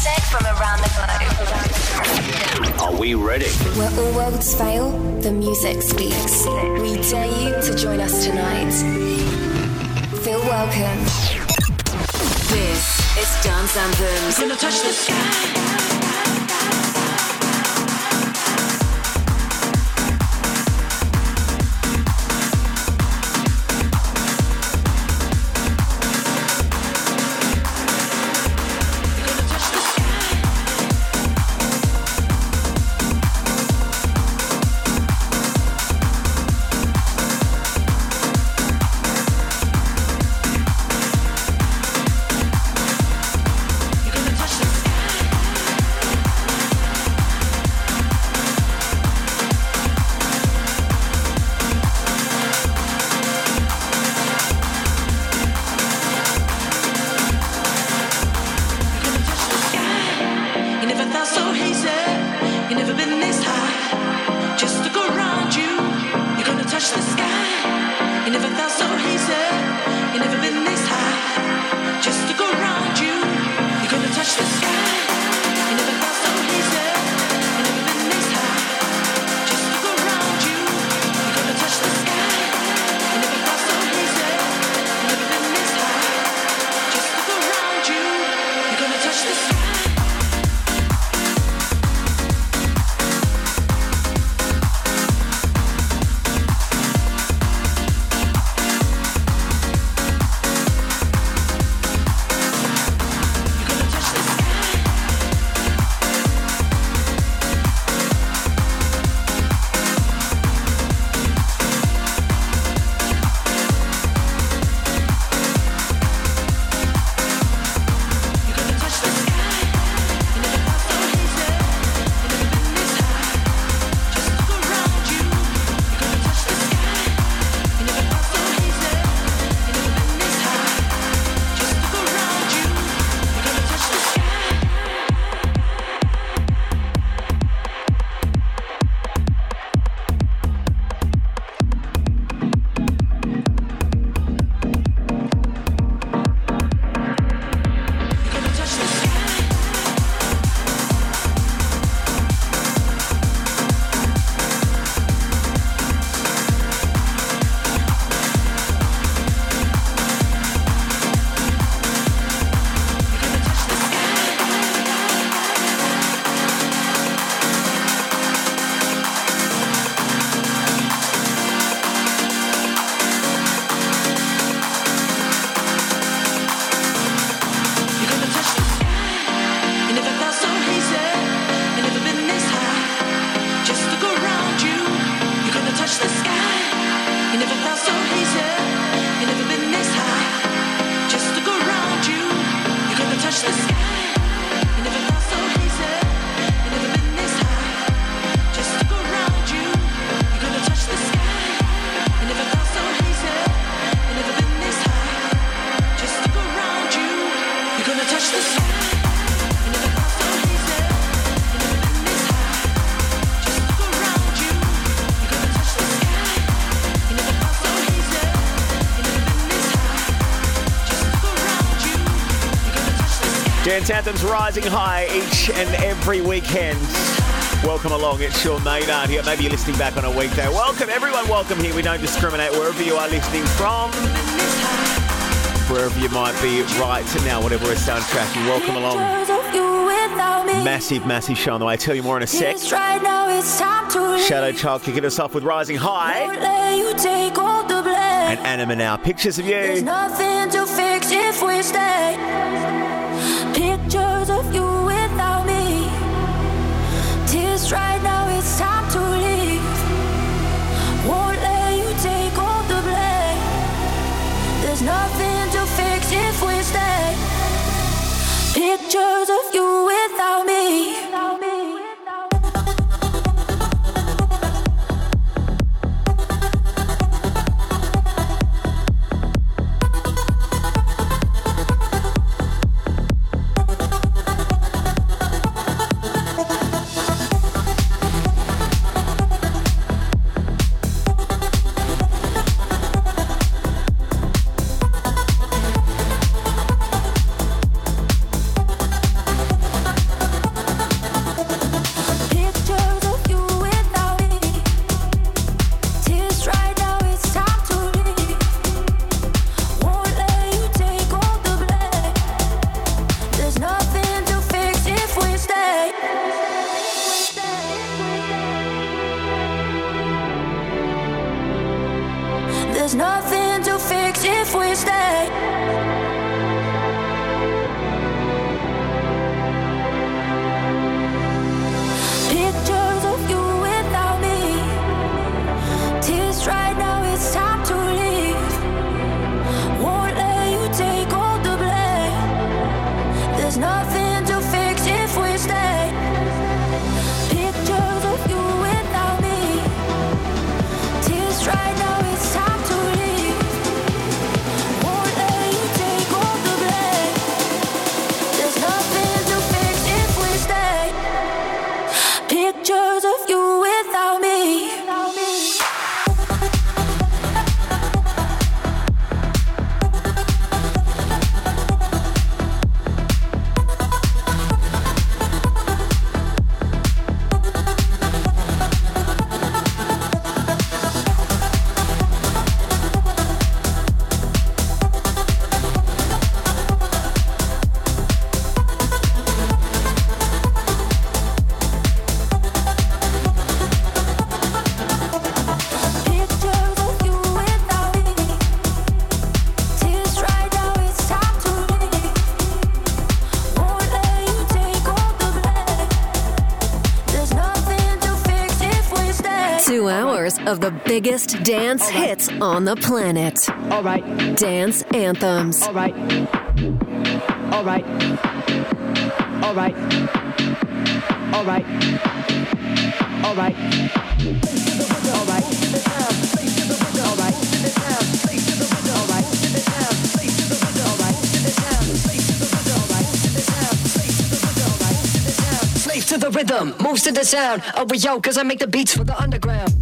music from around the globe. Are we ready? Where all worlds fail, the music speaks. We dare you to join us tonight. Feel welcome. This is Dance Anthems. Gonna touch the sky. Anthems rising high each and every weekend. Welcome along, it's Sean Maynard here. Maybe you're listening back on a weekday. Welcome, everyone, welcome here. We don't discriminate wherever you are listening from, wherever you might be right now, whatever we're soundtracking. Welcome along. Massive, massive show on the way. I'll tell you more in a sec. Shadow Child kicking us off with Rising High. And Anyma now. Pictures of you. Pictures of you of the biggest dance All right. hits on the planet. All right. Dance anthems. All right. All right. All right. All right. All right. All right. All right. Slave to the rhythm, moves to the sound. Oh, we yo, cause I make the beats for the underground.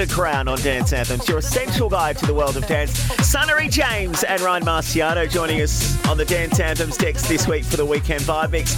Underground on Dance Anthems, your essential guide to the world of dance. Sunnery James and Ryan Marciano joining us on the Dance Anthems decks this week for the weekend vibe mix.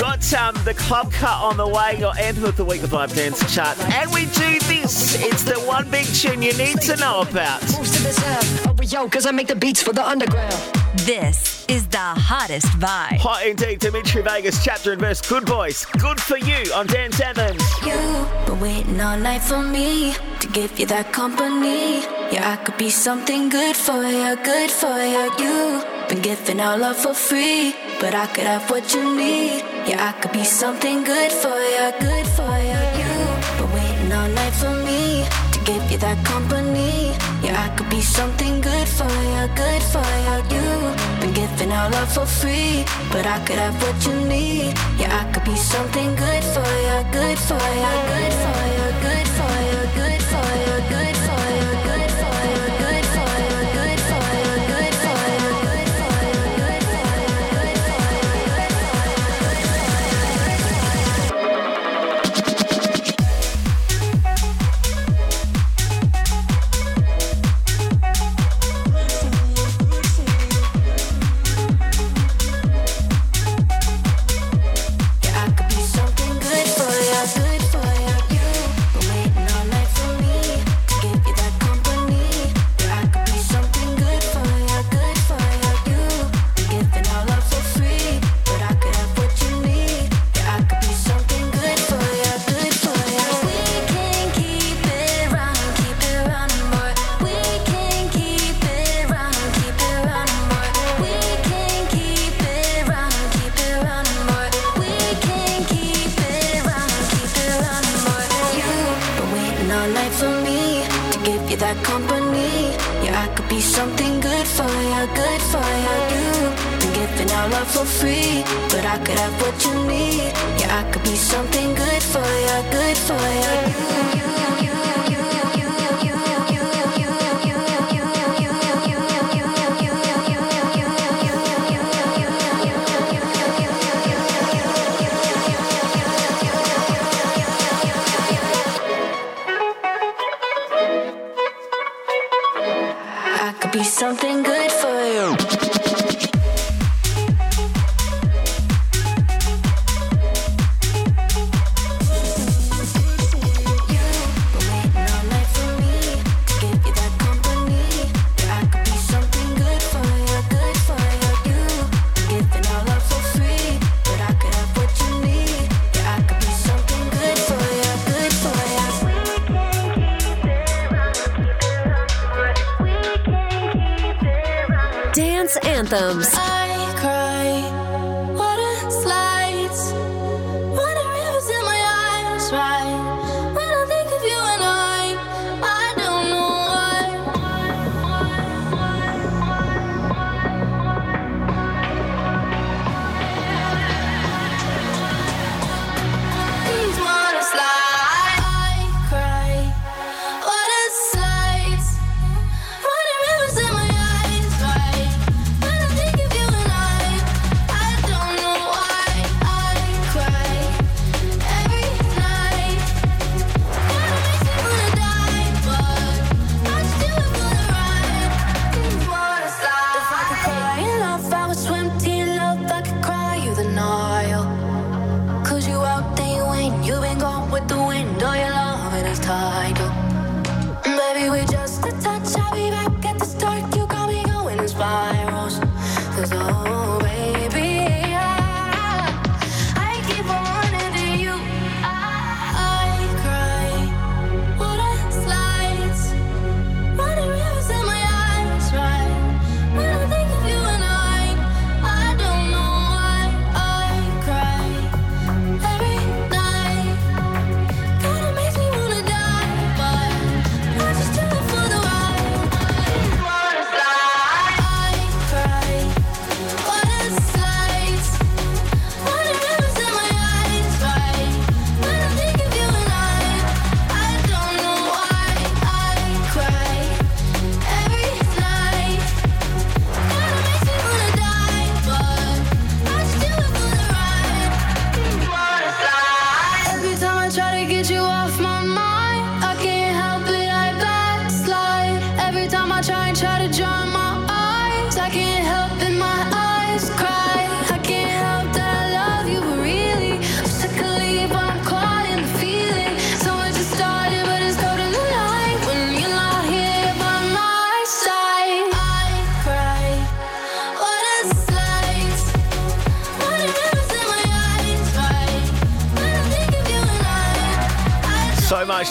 Got um, the club cut on the way, your Anthem of the Week, the Vibe Dance chart. And we do this. It's the one big tune you need to know about. Moves to the sound. Yo, cause I make the beats for the underground. This is the hottest vibe. Hot indeed, Dimitri Vegas, chapter and verse. Goodboys, good for you on Dance Anthems. You've been waiting all night for me to give you that company. Yeah, I could be something good for you, good for you. You've been giving out love for free, but I could have what you need. Yeah, I could be something good for you, good for you. You've been waiting all night for me to give you that company. Yeah, I could be something good for you, good for you. You've been giving out love for free, but I could have what you need. Yeah, I could be something good for you, good for you, good for you, good for you, good for you,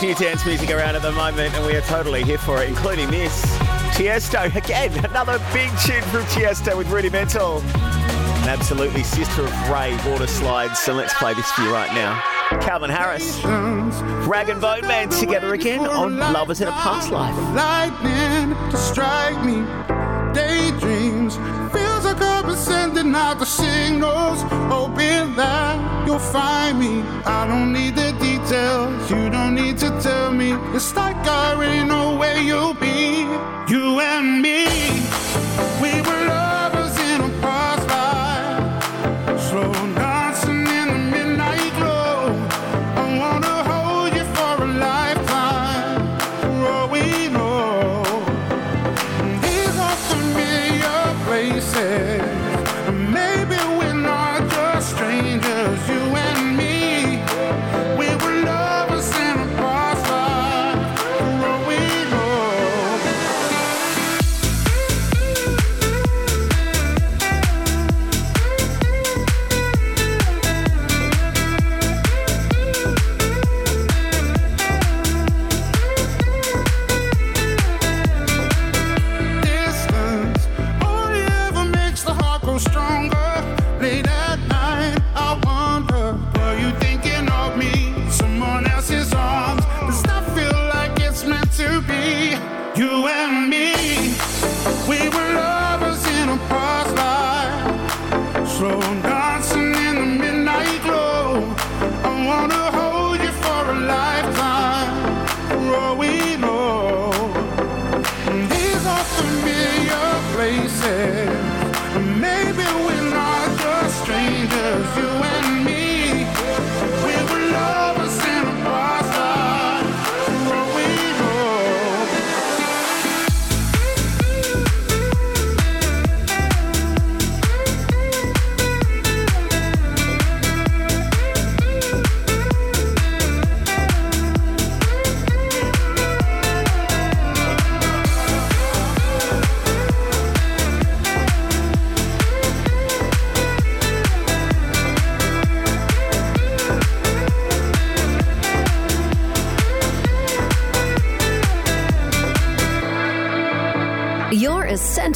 new dance music around at the moment, and we are totally here for it, including this. Tiesto, again, another big tune from Tiesto with Rudimental. An absolutely sister of Ray, Water Slides, so let's play this for you right now. Calvin Harris, Rag and Bone Man together again on Lovers in a Past Life. Lightning to strike me, daydreams, feels like I've been sending out the signals, hoping that you'll find me. I don't need the tell. You don't need to tell me. It's like I already know where you'll be. You and me, we were.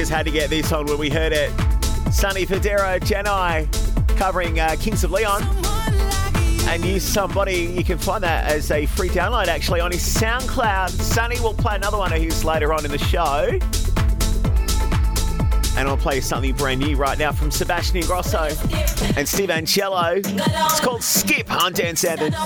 Just had to get this on when we heard it. Sonny Fodera, Janai, covering uh, Kings of Leon. And Use Somebody, you can find that as a free download actually on his SoundCloud. Sunny will play another one of his later on in the show. And I'll play something brand new right now from Sebastian Ingrosso and Steve Angello. It's called Skip on Dance Anthems.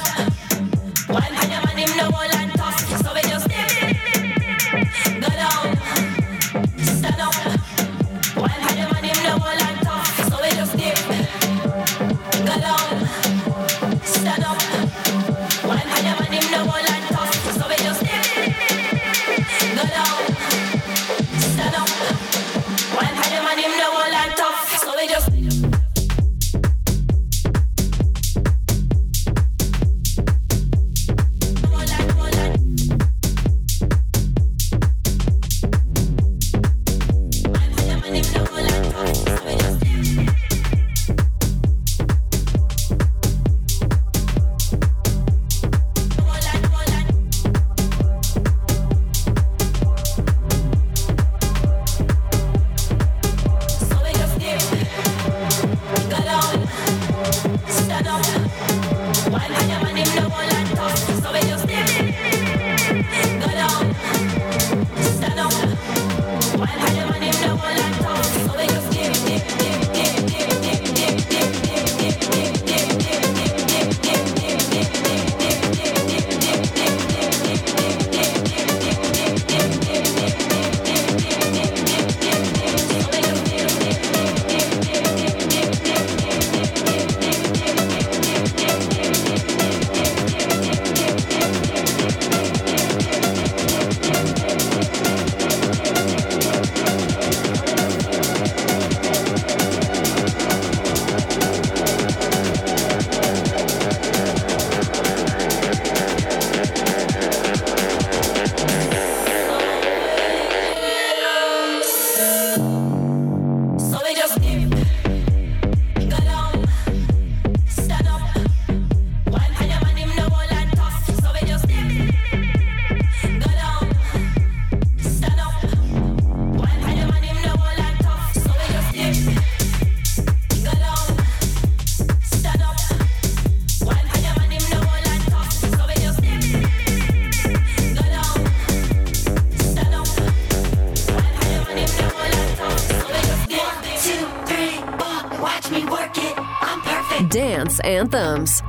Anthems.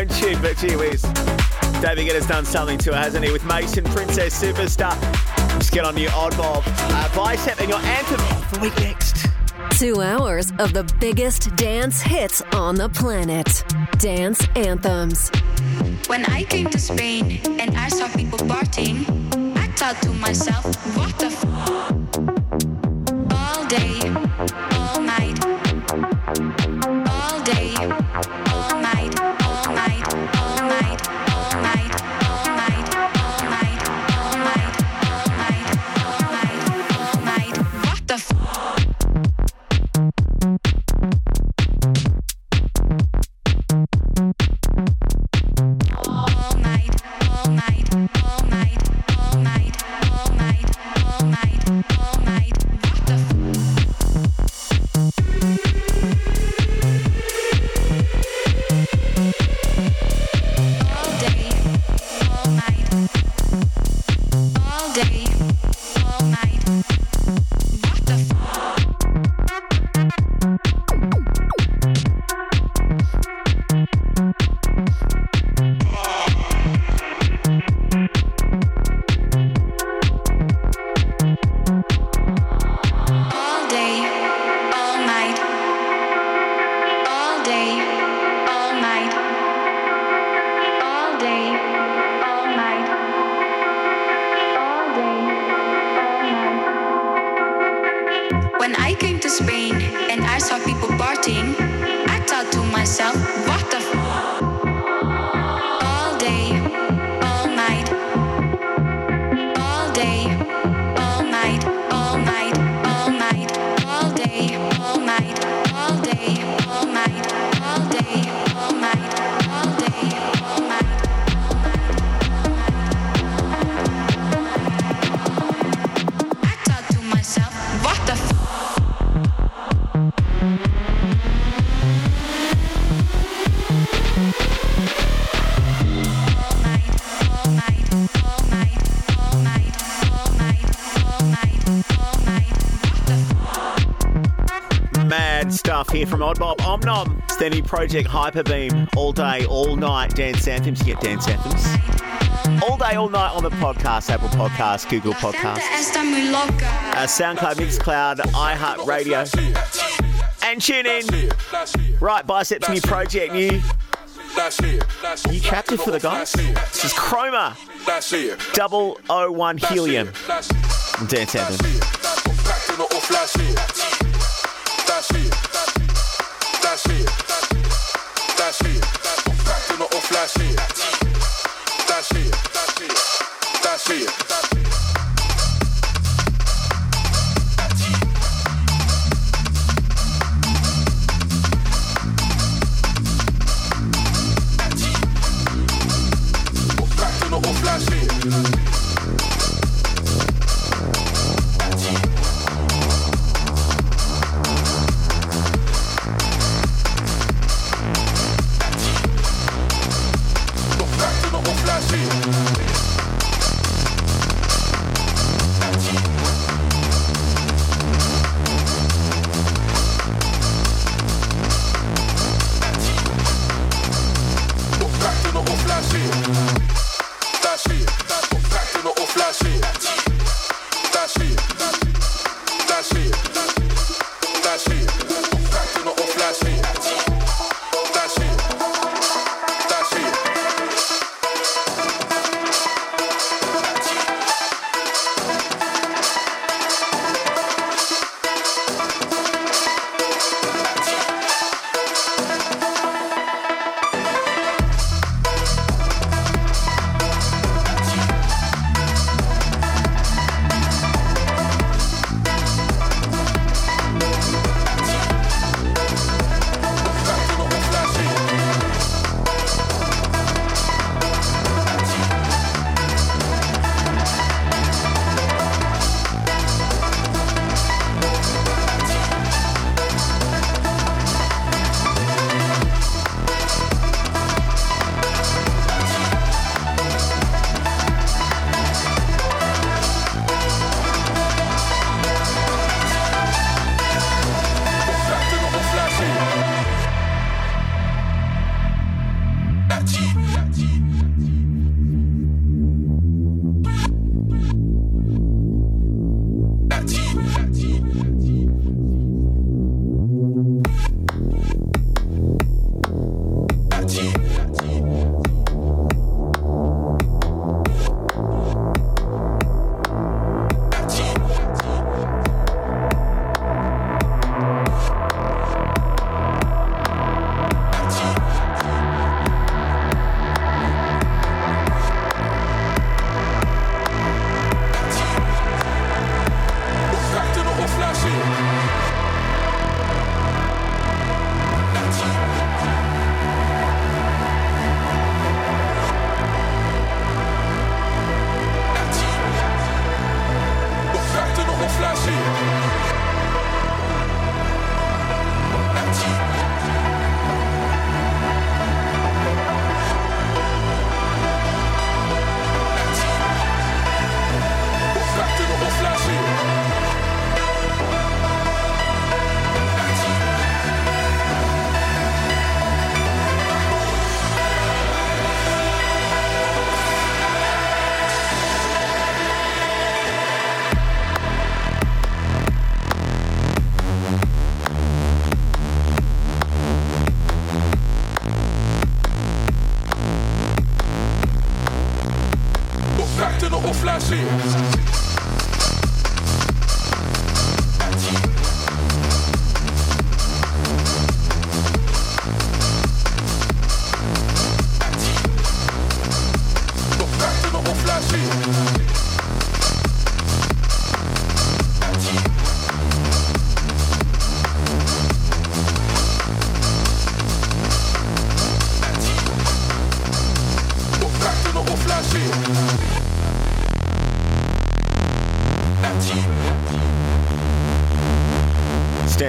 It's a well-known tune, but gee whiz, David Guetta's done something to it, hasn't he? With Mason, Princess Superstar. Just get on your Odd Mob uh, bicep and your anthem for the week next. Two hours of the biggest dance hits on the planet. Dance Anthems. When I came to Spain and I saw people partying, I thought to myself, what the f? Stuff here from Odd Mob Omnom. It's their new project Hyperbeam. All day, all night dance anthems. You get dance anthems. All day, all night on the podcast, Apple Podcasts, Google Podcasts, uh, SoundCloud, Mixcloud, iHeartRadio. And tune in. Right, Biceps new project, new You captive for the guys? This is Chroma. Double O one helium. Dance anthem.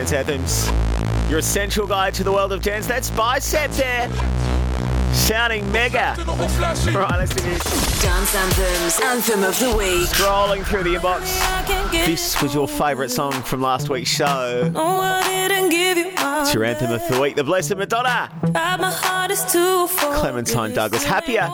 Dance Anthems. Your essential guide to the world of dance. That's Bicep there. Sounding mega. Right, let's do this. Dance Anthems, Anthem of the Week. Scrolling through the inbox. This was your favourite song from last week's show. It's your anthem of the week, The Blessed Madonna. Clementine Douglas. Happier.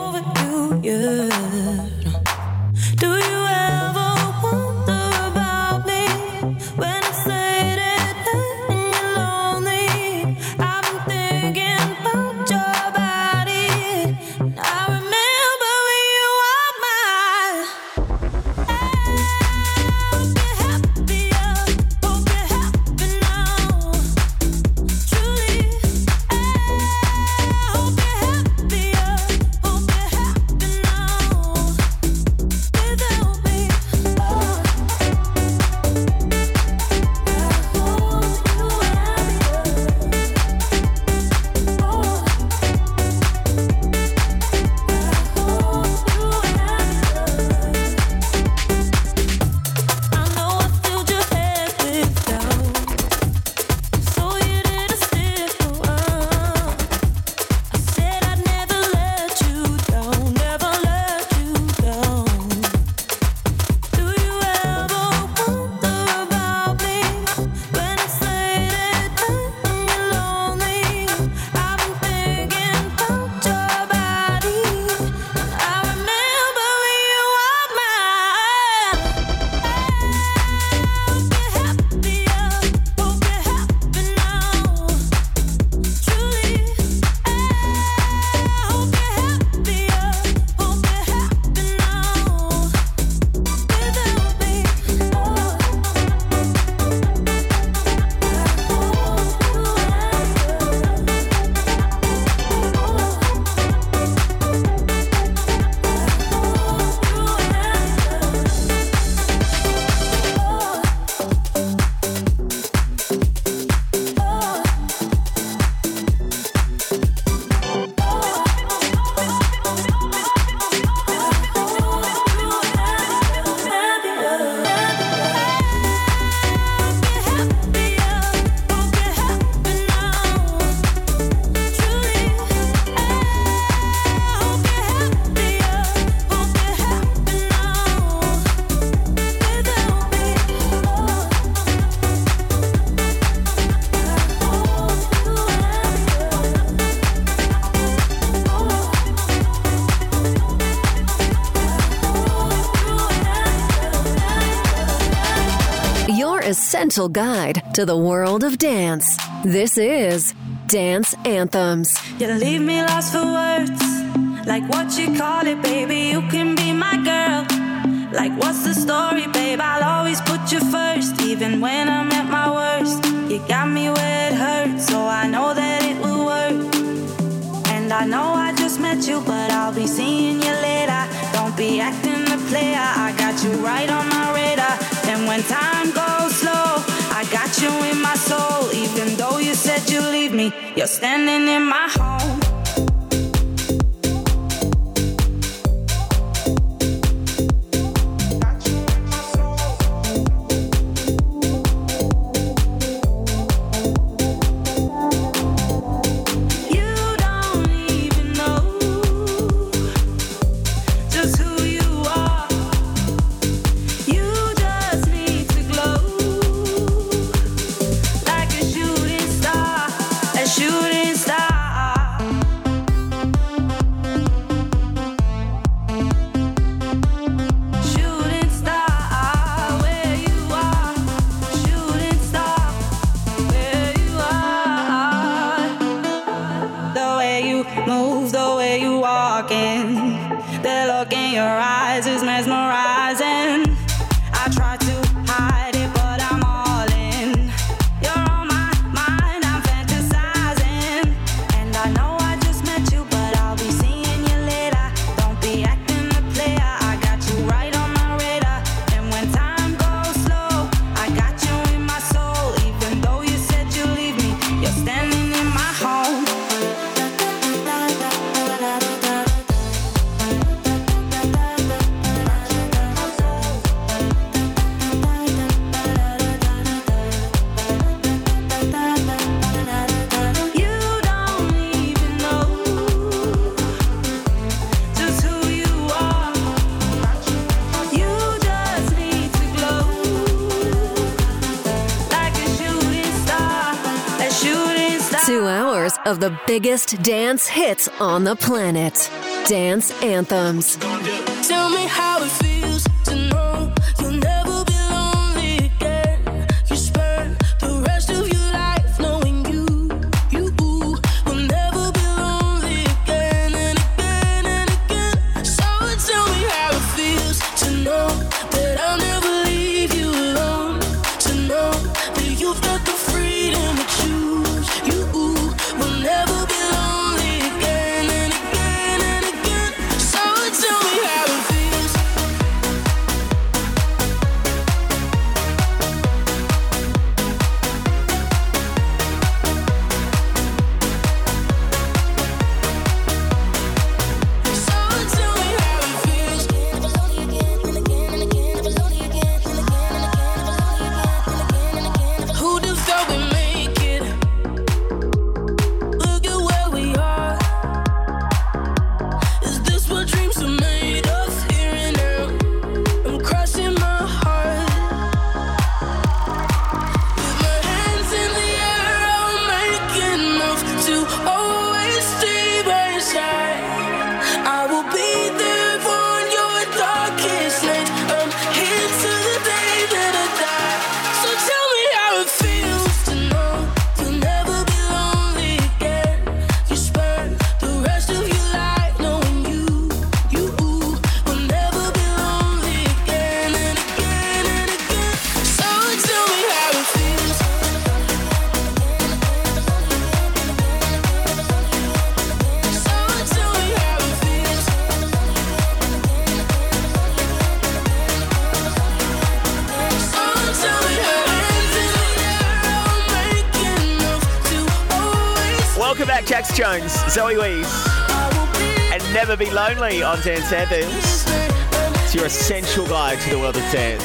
Essential guide to the world of dance. This is Dance Anthems. You leave me lost for words. Like what you call it, baby. You can be my girl. Like what's the story, babe? I'll always put you first, even when I'm at my worst. You got me where it hurts, so I know that it will work. And I know I just met you, but I'll be seeing you later. Don't be acting the player. I got you right on my radar. And when time goes got you in my soul. Even though you said you leave me, you're standing in my home. Biggest dance hits on the planet. Dance Anthems. Tell me how it feels Zoe Wees, and Never Be Lonely on Dance Anthems. It's your essential guide to the world of dance.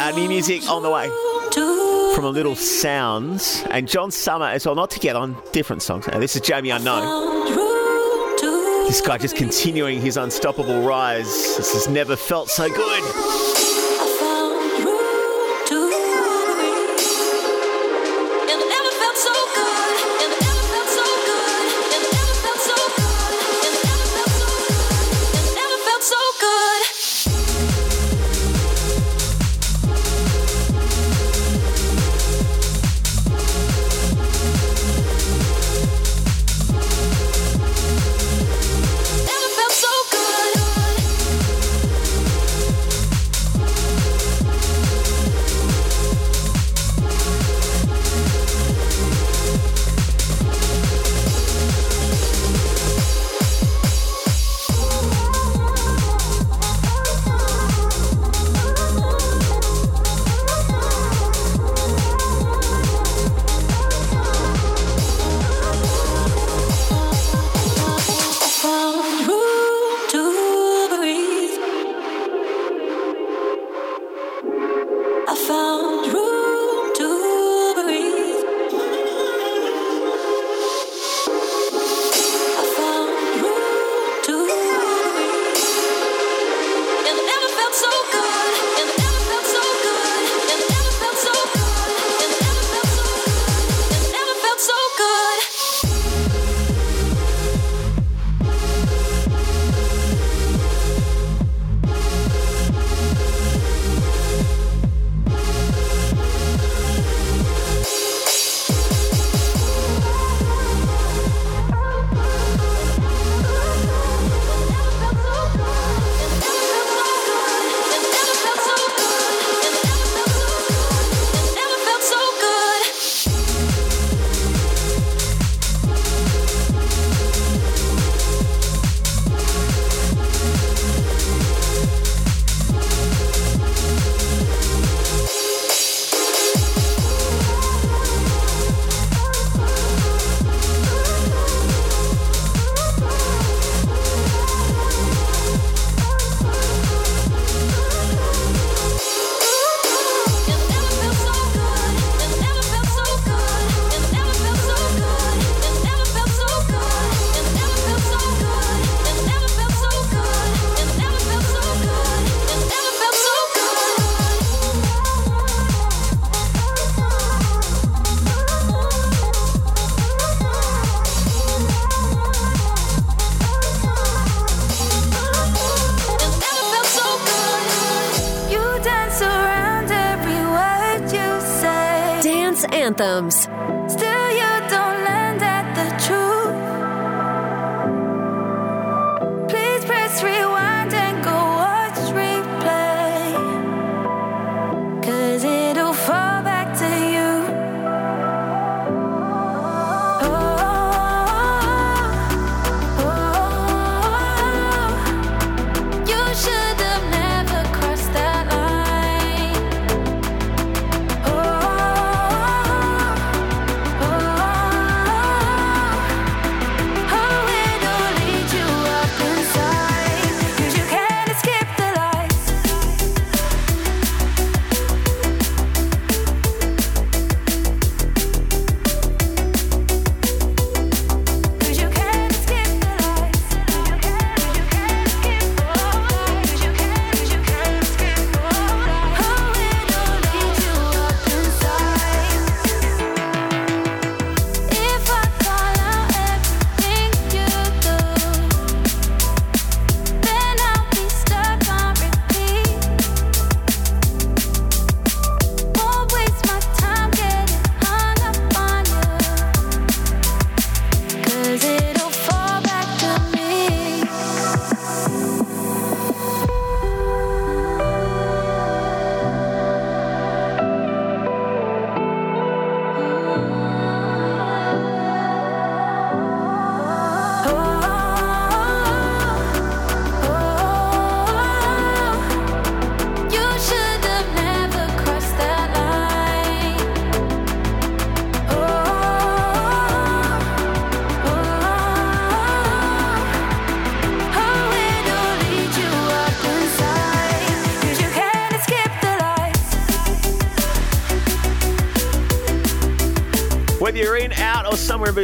Our new music on the way from a little sounds and John Summit as well, not together on different songs. Now, this is Jamie Unknown. This guy just continuing his unstoppable rise. This has. Never felt so good.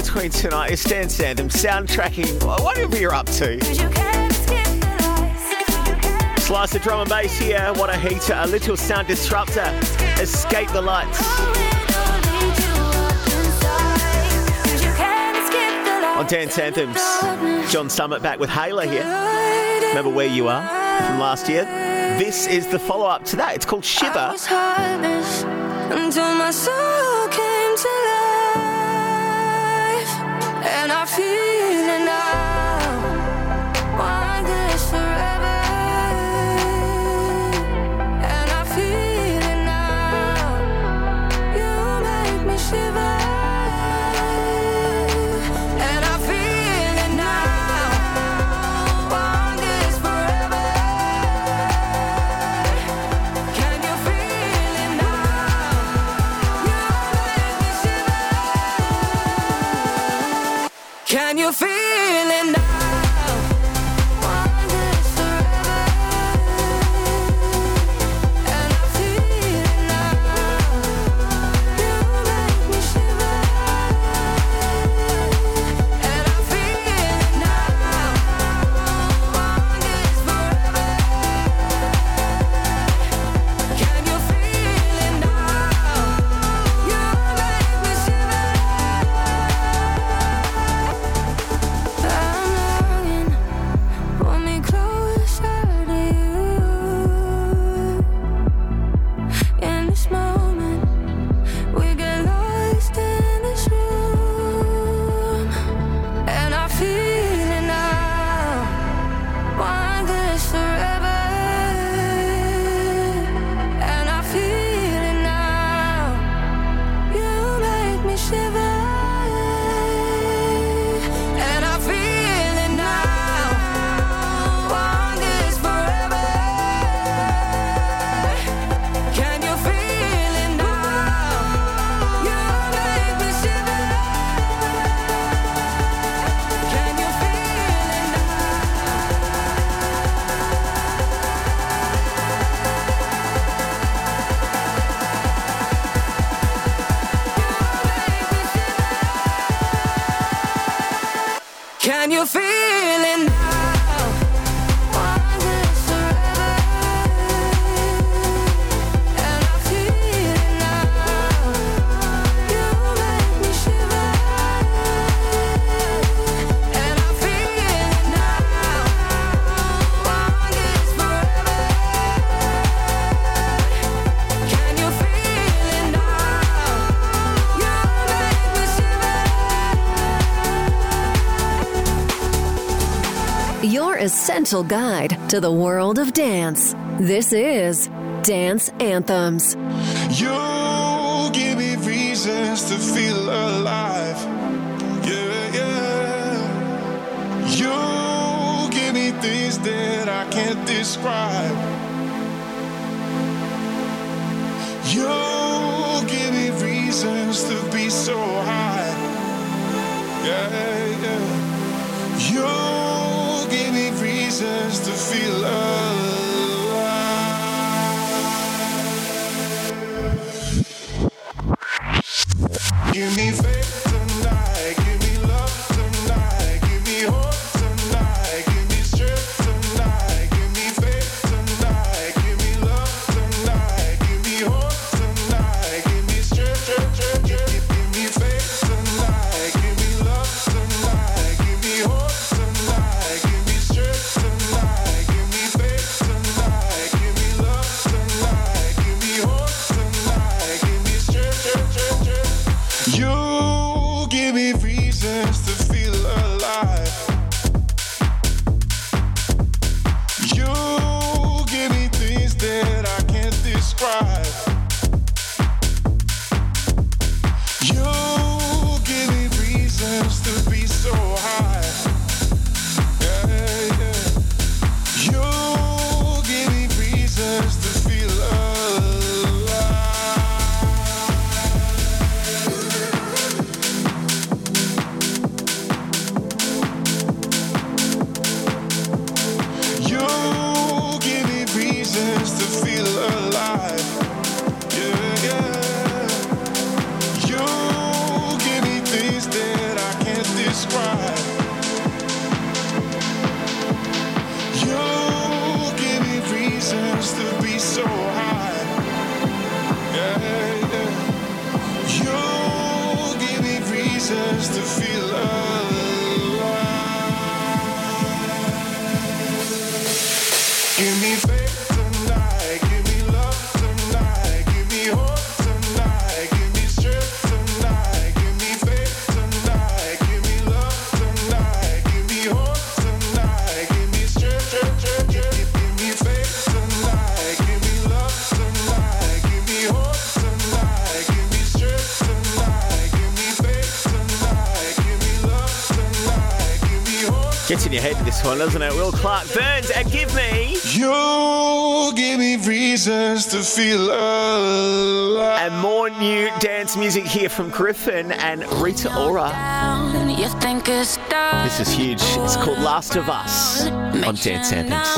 between tonight is Dance Anthems soundtracking whatever you're up to. Slice the drum and bass here, what a heater, a little sound Disrupta, escape the lights. On Dance Anthems, John Summit back with Hayla here. Remember where you are from last year? This is the follow up to that. It's called Shiver. essential guide to the world of dance. This is Dance Anthems. You give me reasons to feel alive. Yeah, yeah. You give me things that I can't describe. one, doesn't it? Will Clarke Burns and uh, Give Me. You give me reasons to feel alive. And more new dance music here from Gryffin and Rita Ora. This is huge. It's called Last of Us on Dance Anthems.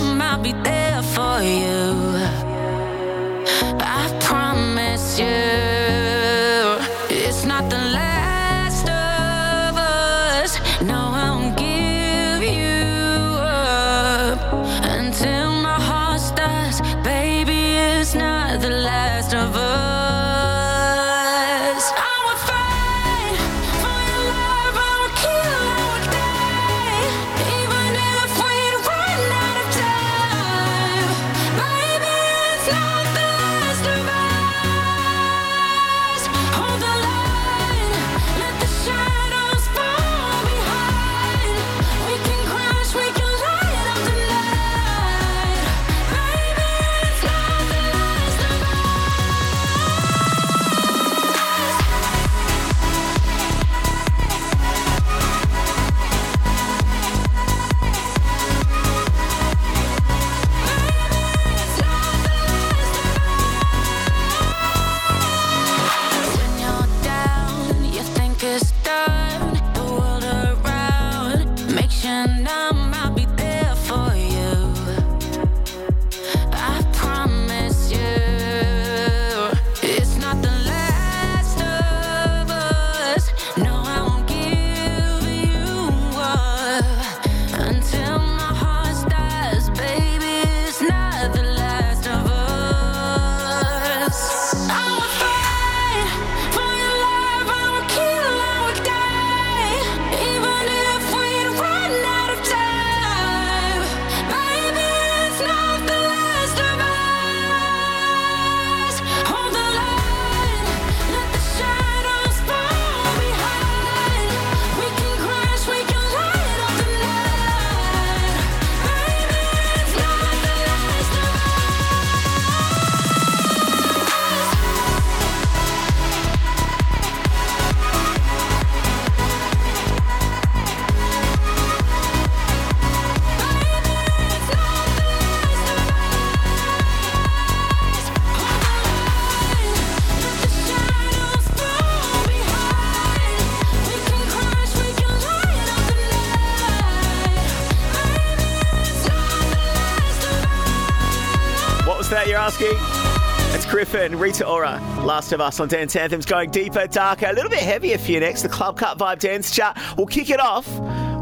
Last of Us on Dance Anthems, going deeper, darker, a little bit heavier for you next. The Club Cut Vibe Dance Chart. We'll kick it off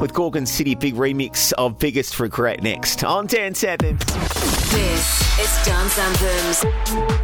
with Gorgon City, big remix of Biggest Regret next on Dance Anthems. This is Dance Anthems.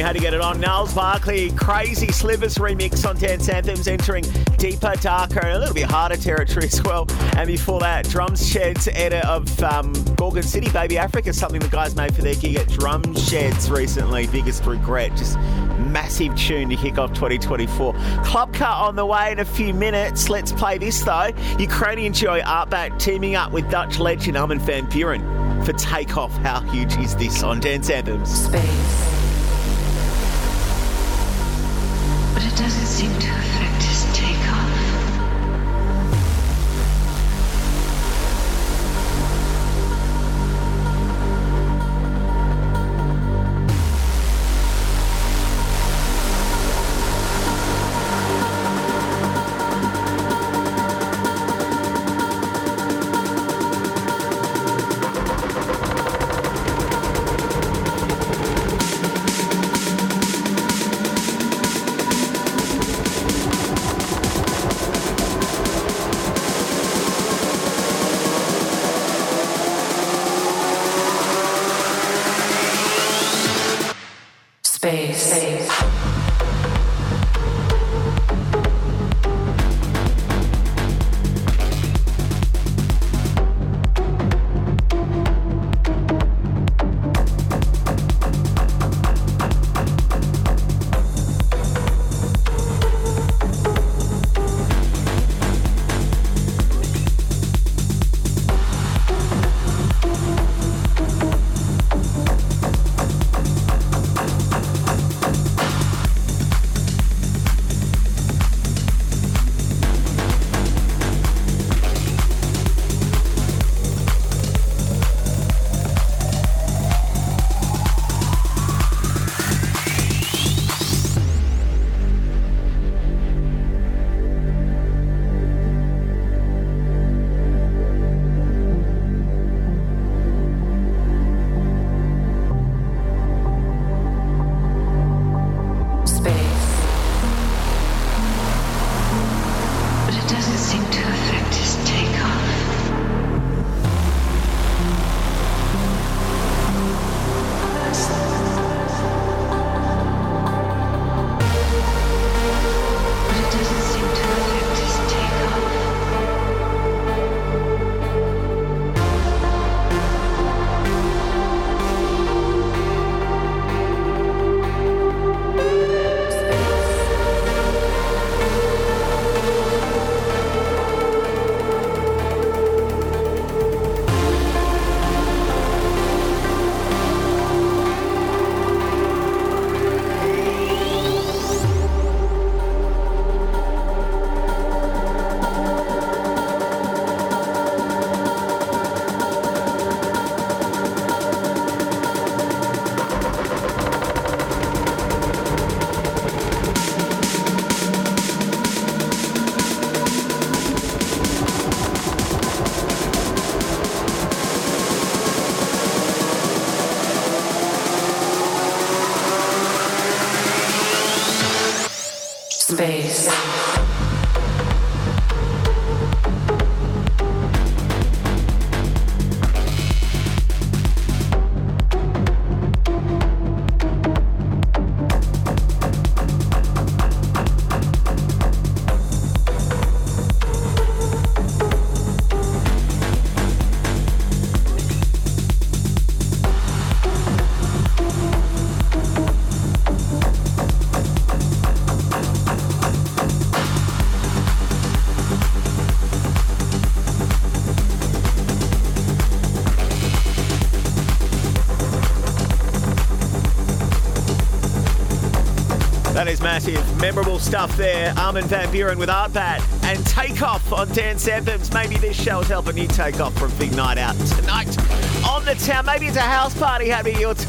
We had to get it on. Gnarls Barkley, Crazy Slivers remix on Dance Anthems, entering deeper, darker, and a little bit harder territory as well. And before that, Drumsheds edit of um, Gorgon City, BbyAfricka, something the guys made for their gig at Drumsheds recently. Biggest regret. Just massive tune to kick off 2024. Club cut on the way in a few minutes. Let's play this though. Ukrainian duo Artbat teaming up with Dutch legend Armin van Buuren for Takeoff. How huge is this on Dance Anthems? Space. Seem to massive. Memorable stuff there. Armin Van Buuren with Artbat and Takeoff on Dance Anthems. Maybe this show is helping you take off from a big night out tonight on the town. Maybe it's a house party happening at your, t-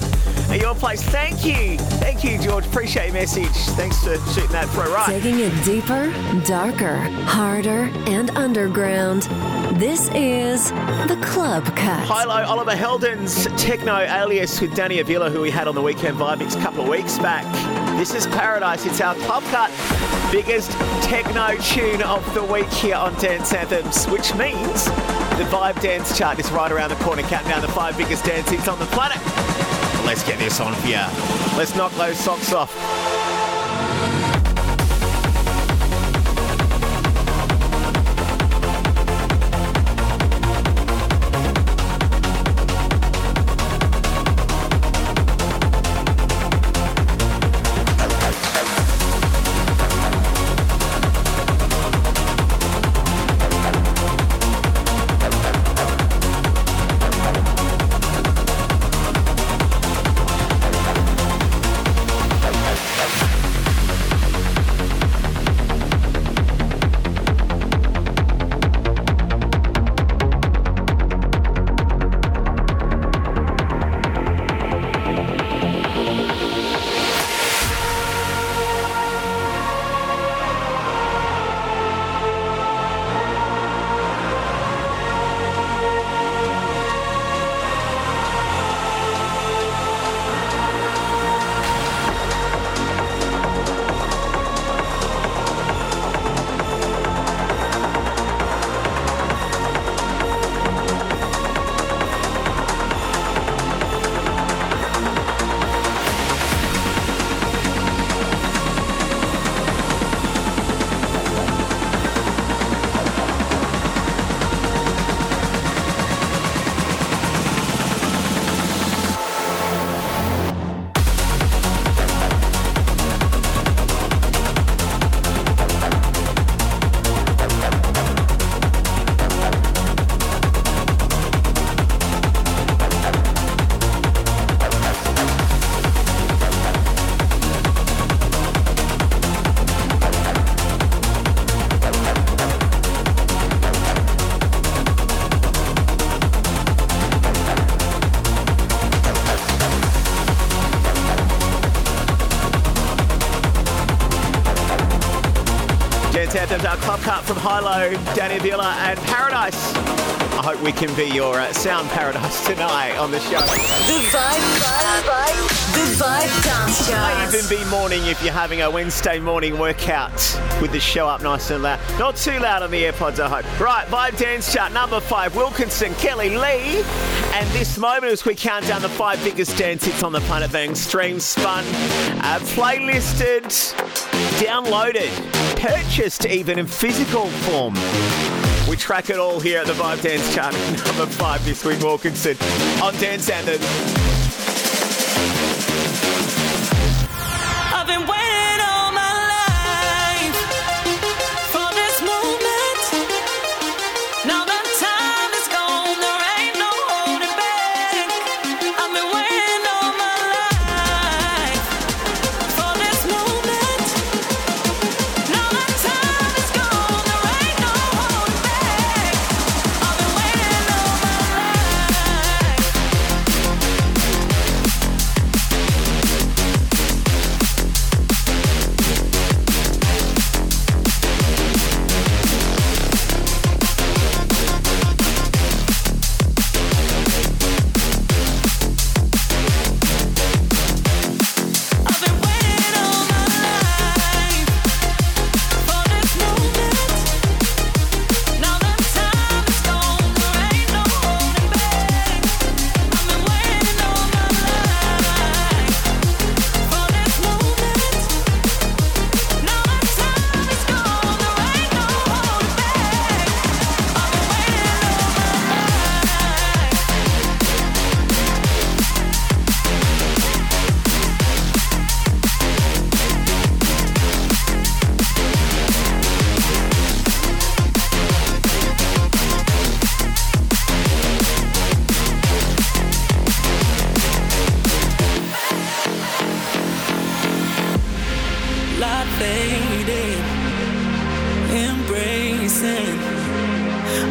at your place. Thank you. Thank you, George. Appreciate your message. Thanks for shooting that through. Right. Taking it deeper, darker, harder, and underground. This is the Club Cut. HI-LO Oliver Heldens techno alias with Danny Avila, who we had on the weekend vibe a couple of weeks back. This is Paradise. It's our club cut, biggest techno tune of the week here on Dance Anthems, which means the Vibe Dance chart is right around the corner, counting down the five biggest dance hits on the planet. Let's get this on you. Let's knock those socks off. Danny Avila, and Paradise. I hope we can be your uh, sound paradise tonight on the show. The Vibe, Vibe, Vibe, the Vibe Dance Chart. May even be morning if you're having a Wednesday morning workout with the show up nice and loud. Not too loud on the AirPods, I hope. Right, Vibe Dance Chart number five, Wilkinson, Kelli-Leigh. And this moment as we count down the five biggest dance hits on the planet being streamed, spun, uh, playlisted, downloaded, purchased even in physical form. We track it all here at the Vibe Dance Chart. Number five this week, Wilkinson on Dance Anthems. missing.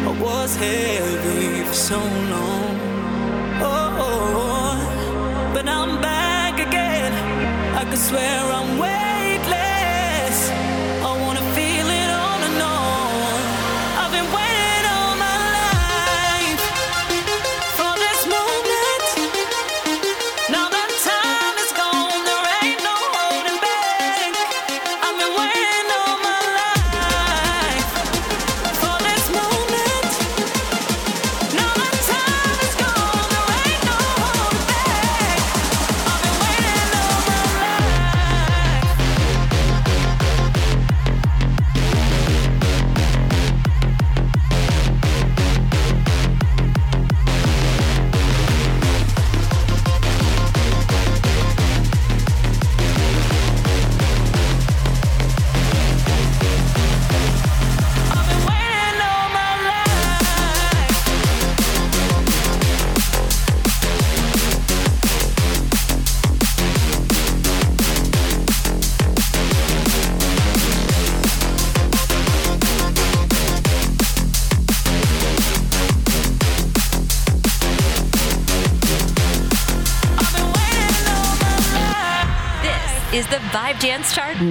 I was heavy for so long. Oh, oh, oh. but I'm back again. I could swear I'm way.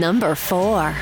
number four.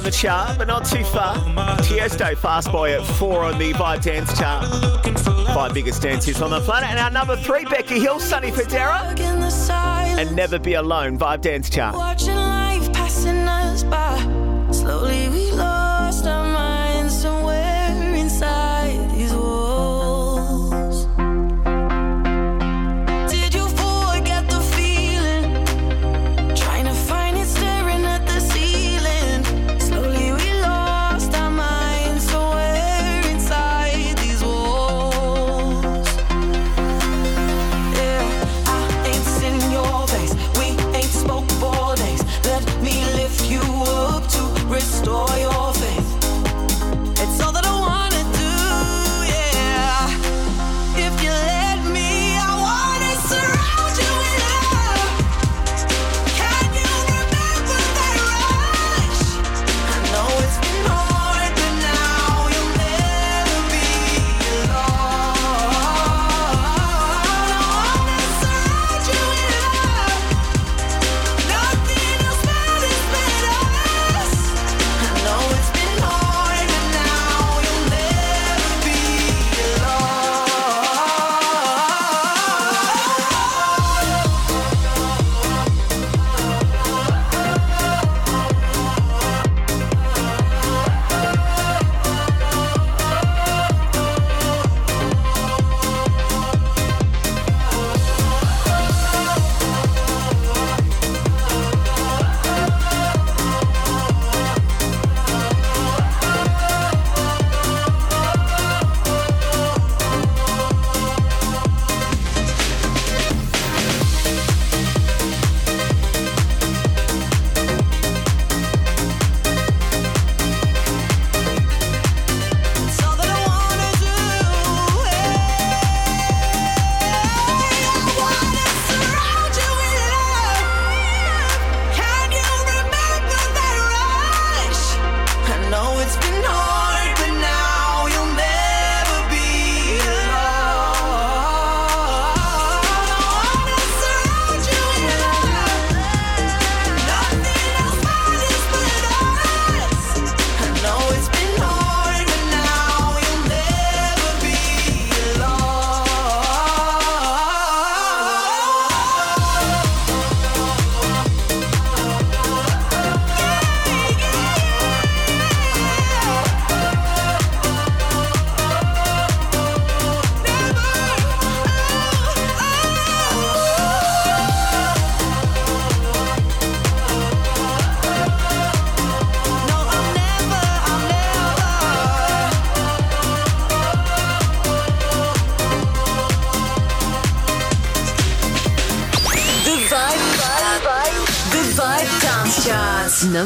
down the chart, but not too far. Tiesto Fast Boy at four on the Vibe Dance chart. Five biggest dances on the planet. And our number three, Becky Hill, Sonny Fodera. And Never Be Alone, Vibe Dance chart.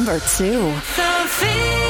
number two.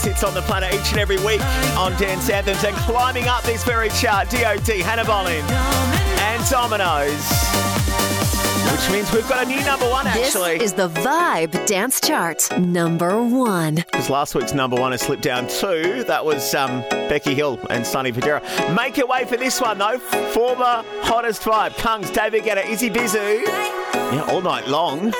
biggest hits on the planet each and every week on Dance Anthems and climbing up this very chart, DOT, Hannah Boleyn and Dominoes. Which means we've got a new number one, actually. This is the Vibe Dance Chart, number one. Because last week's number one has slipped down two. That was um, Becky Hill and Sonny Fodera. Make your way for this one, though. Former hottest Vibe, Kungs, David Guetta, he busy? Yeah, all night long.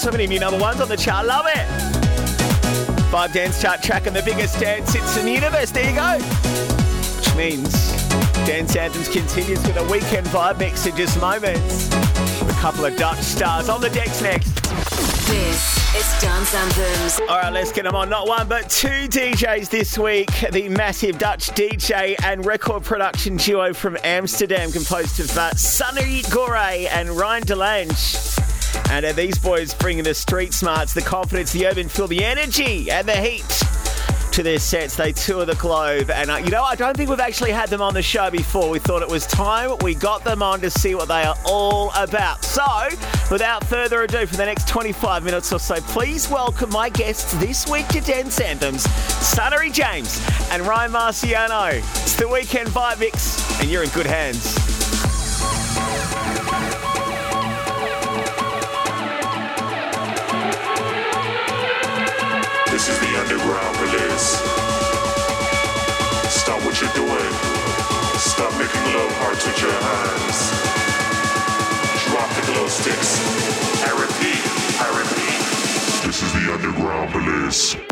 So many new number ones on the chart. Love it. Vibe Dance chart tracking the biggest dance hits in the universe. There you go. Which means Dance Anthems continues with a weekend vibe mix in just moments. A couple of Dutch stars on the decks next. This is Dance Anthems. All right, let's get them on. Not one, but two DJs this week. The massive Dutch DJ and record production duo from Amsterdam, composed of uh, Sunny Gore and Ryan Delange. And uh, these boys bringing the street smarts, the confidence, the urban feel, the energy, and the heat to their sets. They tour the globe. And uh, you know, I don't think we've actually had them on the show before. We thought it was time we got them on to see what they are all about. So, without further ado, for the next 25 minutes or so, please welcome my guests this week to Dance Anthems, Sunnery James and Ryan Marciano. It's the weekend vibe mix, and you're in good hands. This. Is the underground police.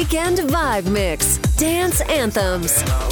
Weekend Vibe Mix. Dance Anthems.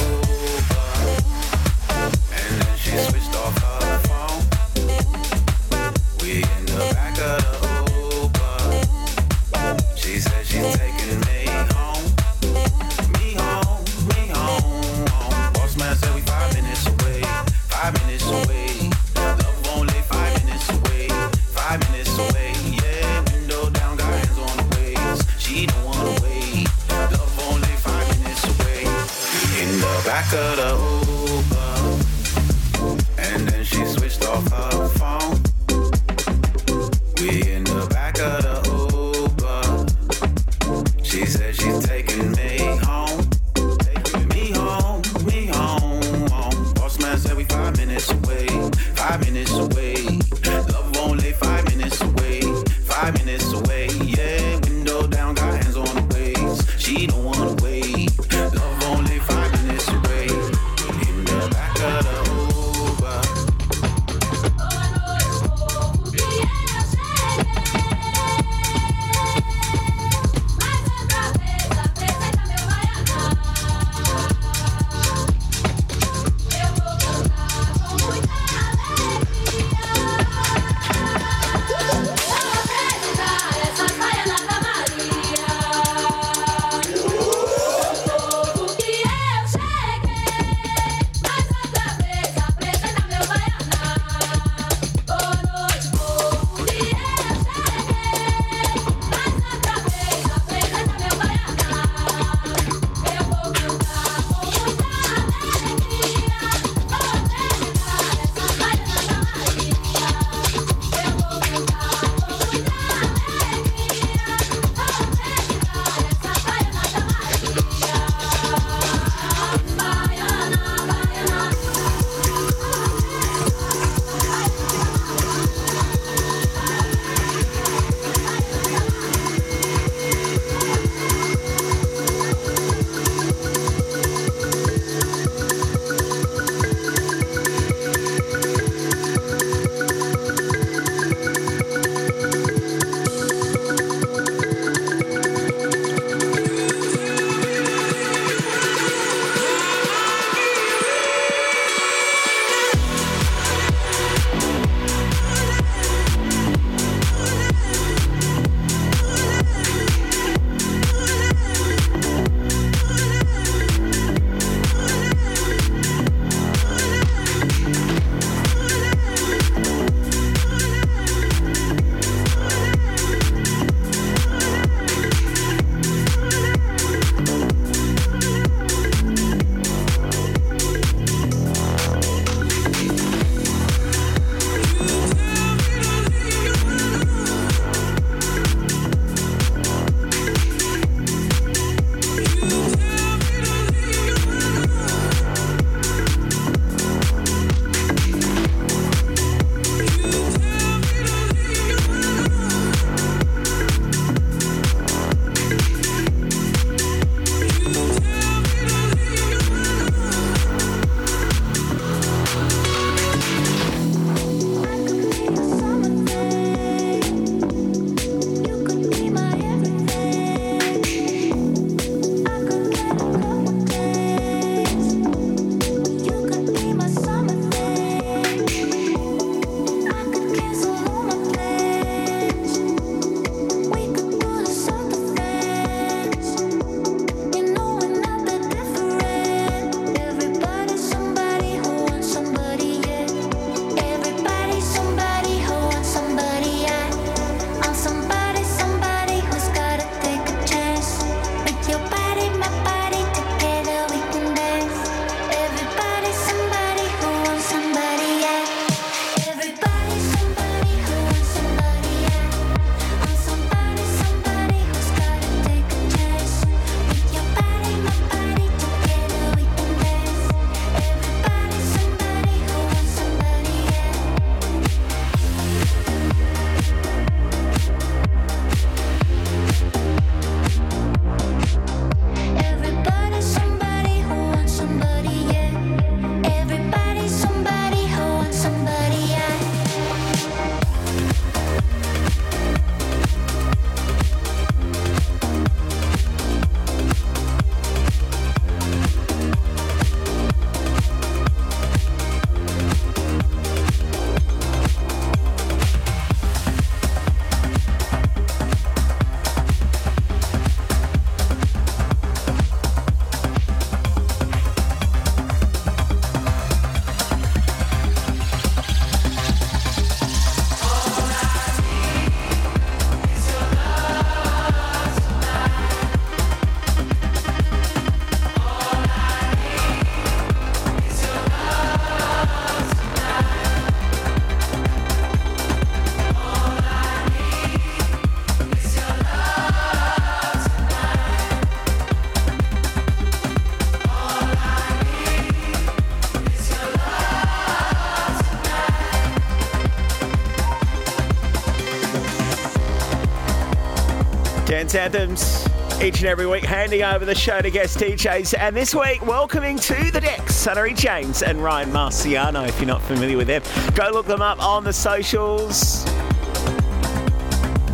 Anthems each and every week handing over the show to guest DJs. And this week, welcoming to the decks Sunnery James and Ryan Marciano. If you're not familiar with them, go look them up on the socials.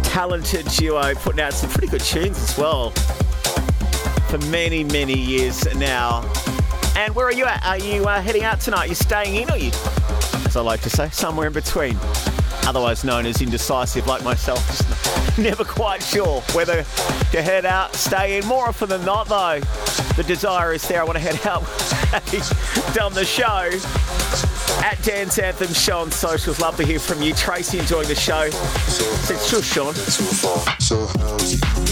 Talented duo putting out some pretty good tunes as well for many, many years now. And where are you at? Are you uh, heading out tonight? Are you staying in or you, as I like to say, somewhere in between? otherwise known as indecisive, like myself. Just never quite sure whether to head out, stay in. More often than not, though, the desire is there. I want to head out. done the show at Dance Anthem Show on socials. Love to hear from you. Tracy enjoying the show. It's sure, Sean. So how's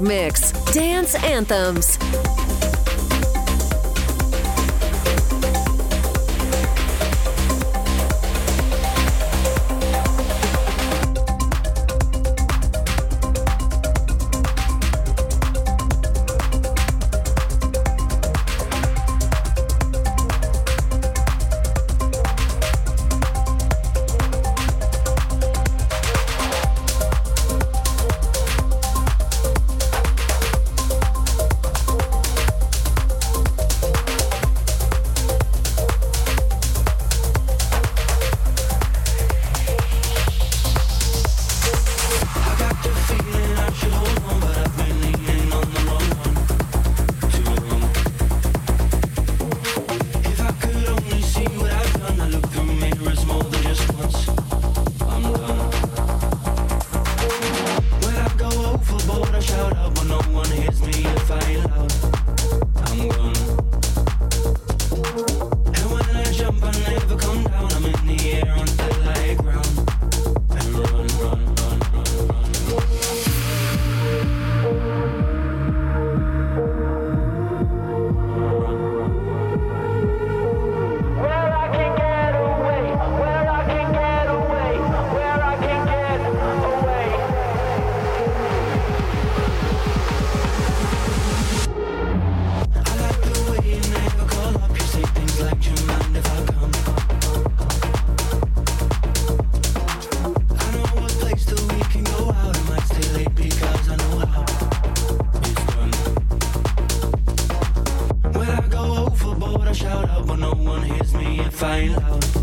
mix. Dance anthems. loud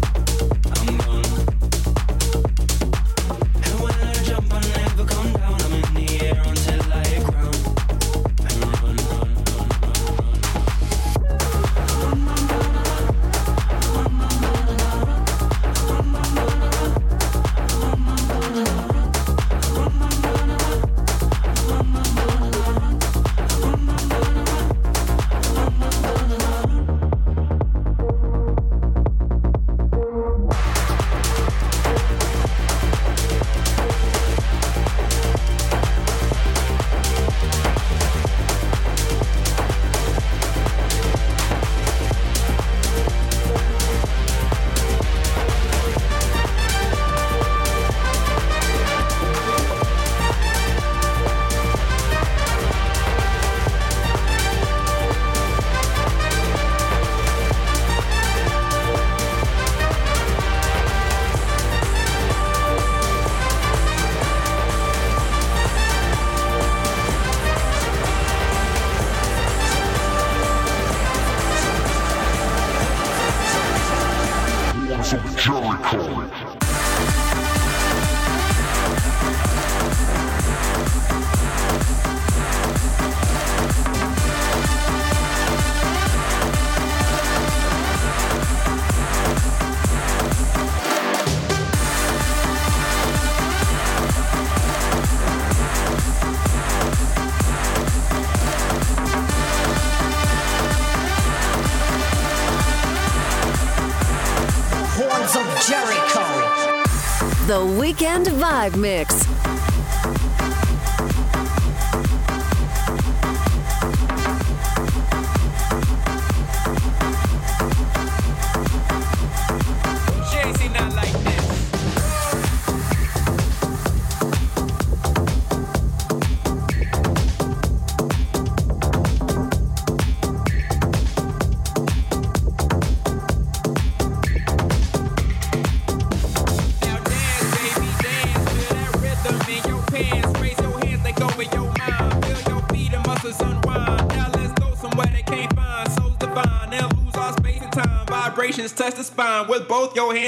Weekend Vibe Mix.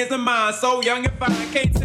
Hands and mine. So young and fine, can't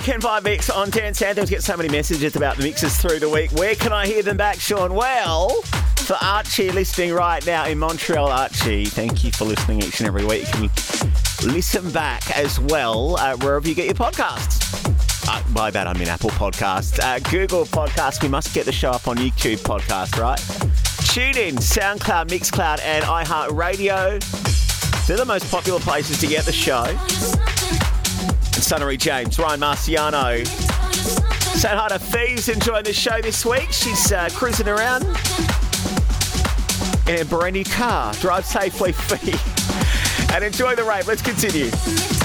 Weekend Vibe Mix on Dance Anthems. Get so many messages about the mixes through the week. Where can I hear them back, Sean? Well, for Archie listening right now in Montreal, Archie, thank you for listening each and every week. You can listen back as well uh, wherever you get your podcasts. Uh, by that, I mean Apple Podcasts, uh, Google Podcasts. We must get the show up on YouTube Podcast, right? TuneIn, SoundCloud, Mixcloud, and iHeartRadio. They're the most popular places to get the show. Sunnery James, Ryan Marciano. Saying hi to Thieves enjoying the show this week. She's uh, cruising around in a brand new car. Drive safely, Fee. And enjoy the rave. Let's continue.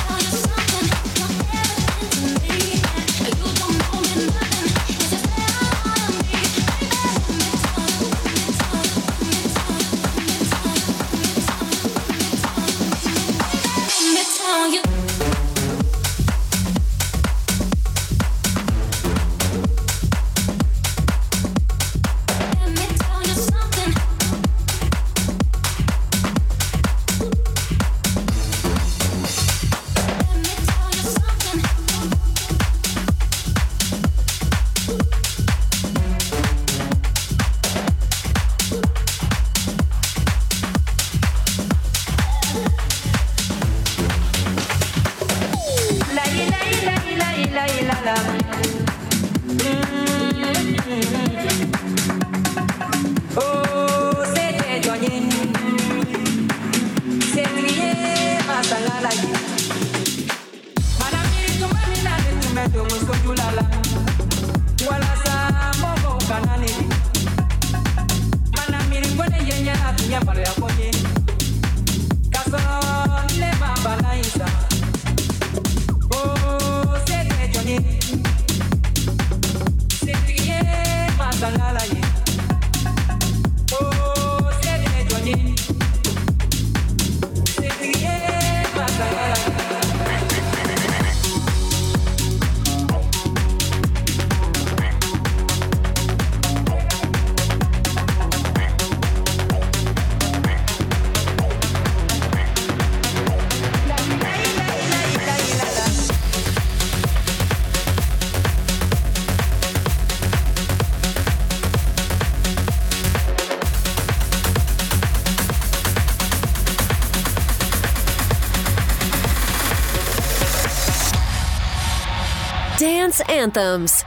Anthems.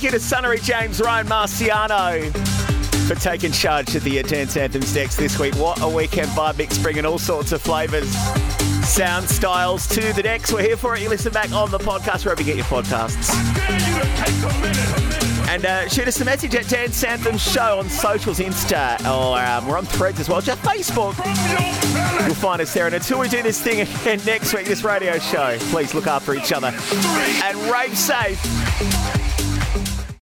Thank you to Sunnery James, Ryan Marciano for taking charge of the Dance Anthems decks this week. What a weekend vibe mix, bringing all sorts of flavours, sound styles to the decks. We're here for it. You listen back on the podcast wherever you get your podcasts. And uh, shoot us a message at Dance Anthem Show on socials, Insta, or um, we're on threads as well, just Facebook. You'll find us there. And until we do this thing again next week, this radio show, please look after each other and rave safe.